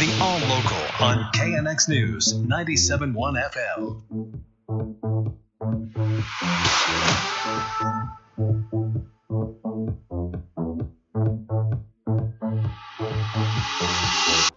The All Local on KNX News 97.1 FM.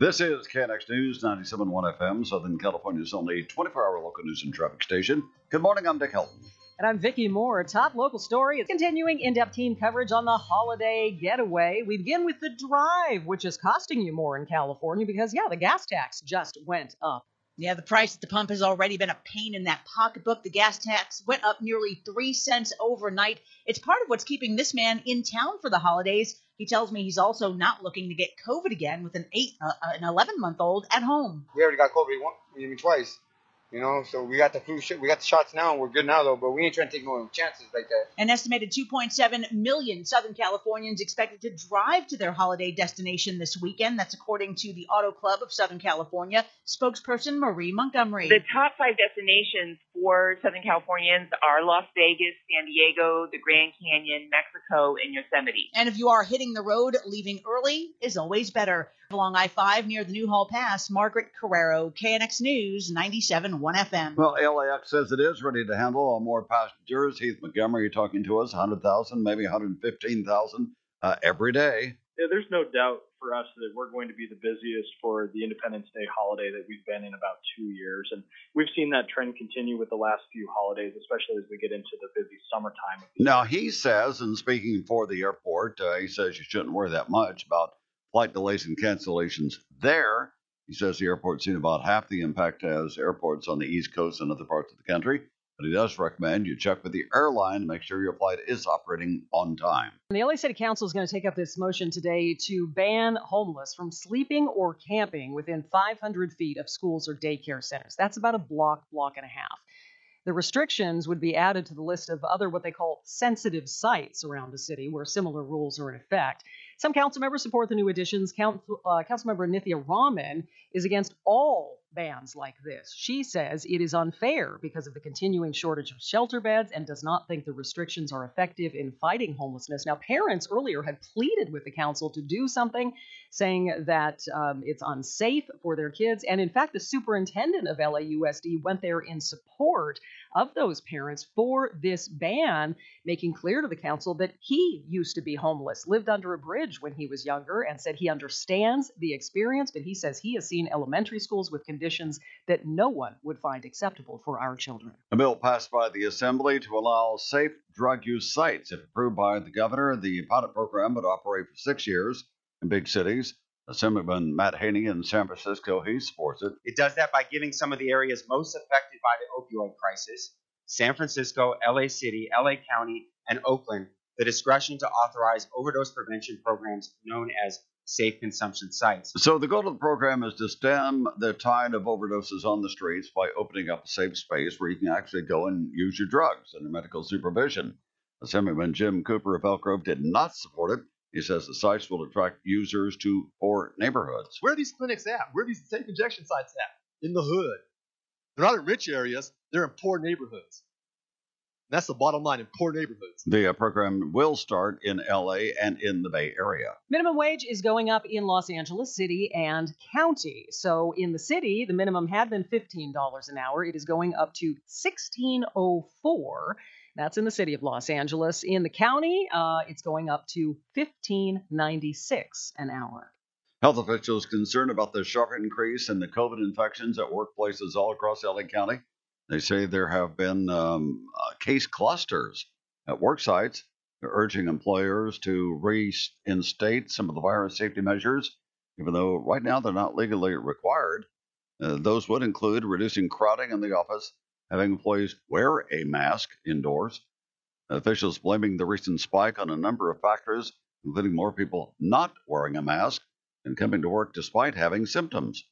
This is KNX News 97.1 FM, Southern California's only 24-hour local news and traffic station. Good morning, I'm Dick Helton. And I'm Vicki Moore. Top local story is continuing in-depth team coverage on the holiday getaway. We begin with the drive, which is costing you more in California because, yeah, the gas tax just went up. Yeah, the price at the pump has already been a pain in that pocketbook. The gas tax went up nearly three cents overnight. It's part of what's keeping this man in town for the holidays. He tells me he's also not looking to get COVID again with an eight, uh, an 11 month old at home. We already got COVID one, I mean twice. You know, so we got the flu shot, we got the shots now, and we're good now though. But we ain't trying to take no chances like that. An estimated 2.7 million Southern Californians expected to drive to their holiday destination this weekend. That's according to the Auto Club of Southern California spokesperson Marie Montgomery. The top five destinations for Southern Californians are Las Vegas, San Diego, the Grand Canyon, Mexico, and Yosemite. And if you are hitting the road, leaving early is always better. Along I 5 near the Newhall Pass, Margaret Carrero, KNX News, 97.1 FM. Well, LAX says it is ready to handle more passengers. Heath Montgomery you're talking to us, 100,000, maybe 115,000 uh, every day. Yeah, there's no doubt for us that we're going to be the busiest for the Independence Day holiday that we've been in about two years. And we've seen that trend continue with the last few holidays, especially as we get into the busy summertime. Now, he says, and speaking for the airport, uh, he says you shouldn't worry that much about flight delays and cancellations there. He says the airport's seen about half the impact as airports on the East Coast and other parts of the country. But he does recommend you check with the airline to make sure your flight is operating on time. The LA City Council is going to take up this motion today to ban homeless from sleeping or camping within 500 feet of schools or daycare centers. That's about a block, block and a half. The restrictions would be added to the list of other what they call sensitive sites around the city where similar rules are in effect. Some council members support the new additions. Council, uh, Councilmember Nithya Raman is against all bans like this. She says it is unfair because of the continuing shortage of shelter beds and does not think the restrictions are effective in fighting homelessness. Now, parents earlier had pleaded with the council to do something, saying that um, it's unsafe for their kids. And in fact, the superintendent of LAUSD went there in support of those parents for this ban, making clear to the council that he used to be homeless, lived under a bridge when he was younger, and said he understands the experience, but he says he has seen elementary schools with conditions that no one would find acceptable for our children. A bill passed by the Assembly to allow safe drug use sites. If approved by the governor, the pilot program would operate for six years in big cities. Assemblyman Matt Haney in San Francisco, he supports it. It does that by giving some of the areas most affected by the opioid crisis, San Francisco, LA City, LA County, and Oakland, the discretion to authorize overdose prevention programs known as safe consumption sites. So the goal of the program is to stem the tide of overdoses on the streets by opening up a safe space where you can actually go and use your drugs under medical supervision. Assemblyman Jim Cooper of Elk Grove did not support it. He says the sites will attract users to poor neighborhoods. Where are these clinics at? Where are these safe injection sites at? In the hood. They're not in rich areas, they're in poor neighborhoods. And that's the bottom line in poor neighborhoods. The uh, program will start in LA and in the Bay Area. Minimum wage is going up in Los Angeles City and County. So in the city, the minimum had been $15 an hour. It is going up to $16.04. That's in the city of Los Angeles. In the county, uh, it's going up to $15.96 an hour. Health officials concerned about the sharp increase in the COVID infections at workplaces all across LA County. They say there have been um, uh, case clusters at work sites. They're urging employers to reinstate some of the virus safety measures, even though right now they're not legally required. Uh, those would include reducing crowding in the office, having employees wear a mask indoors. Officials blaming the recent spike on a number of factors, including more people not wearing a mask and coming to work despite having symptoms.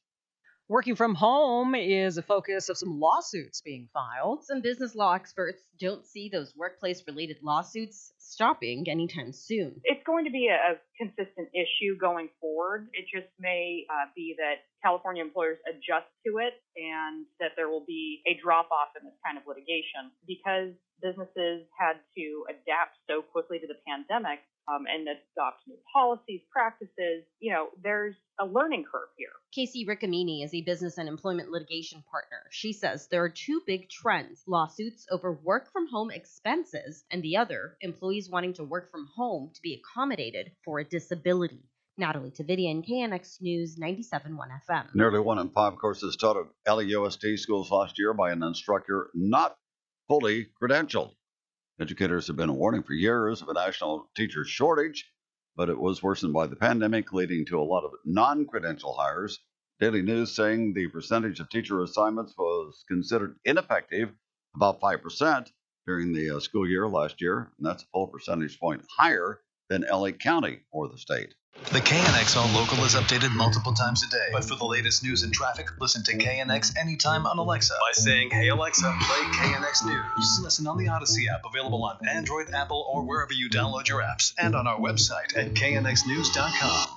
Working from home is a focus of some lawsuits being filed. Some business law experts don't see those workplace related lawsuits stopping anytime soon. It's going to be a, a consistent issue going forward. It just may uh, be that California employers adjust to it and that there will be a drop off in this kind of litigation because businesses had to adapt so quickly to the pandemic um, and adopt new policies, practices. You know, there's a learning curve here. Casey Riccamini is a business and employment litigation partner. She says there are two big trends lawsuits over work from home expenses, and the other, employees wanting to work from home to be accommodated for a disability. Natalie Tavidian, KNX News 97.1 FM. Nearly one in five courses taught at LAUSD schools last year by an instructor not fully credentialed. Educators have been warning for years of a national teacher shortage, but it was worsened by the pandemic, leading to a lot of non credential hires. Daily News saying the percentage of teacher assignments was considered ineffective, about 5% during the uh, school year last year, and that's a full percentage point higher than LA County or the state. The KNX All Local is updated multiple times a day. But for the latest news and traffic, listen to KNX anytime on Alexa by saying, Hey Alexa, play KNX News. Listen on the Audacy app, available on Android, Apple, or wherever you download your apps, and on our website at knxnews.com.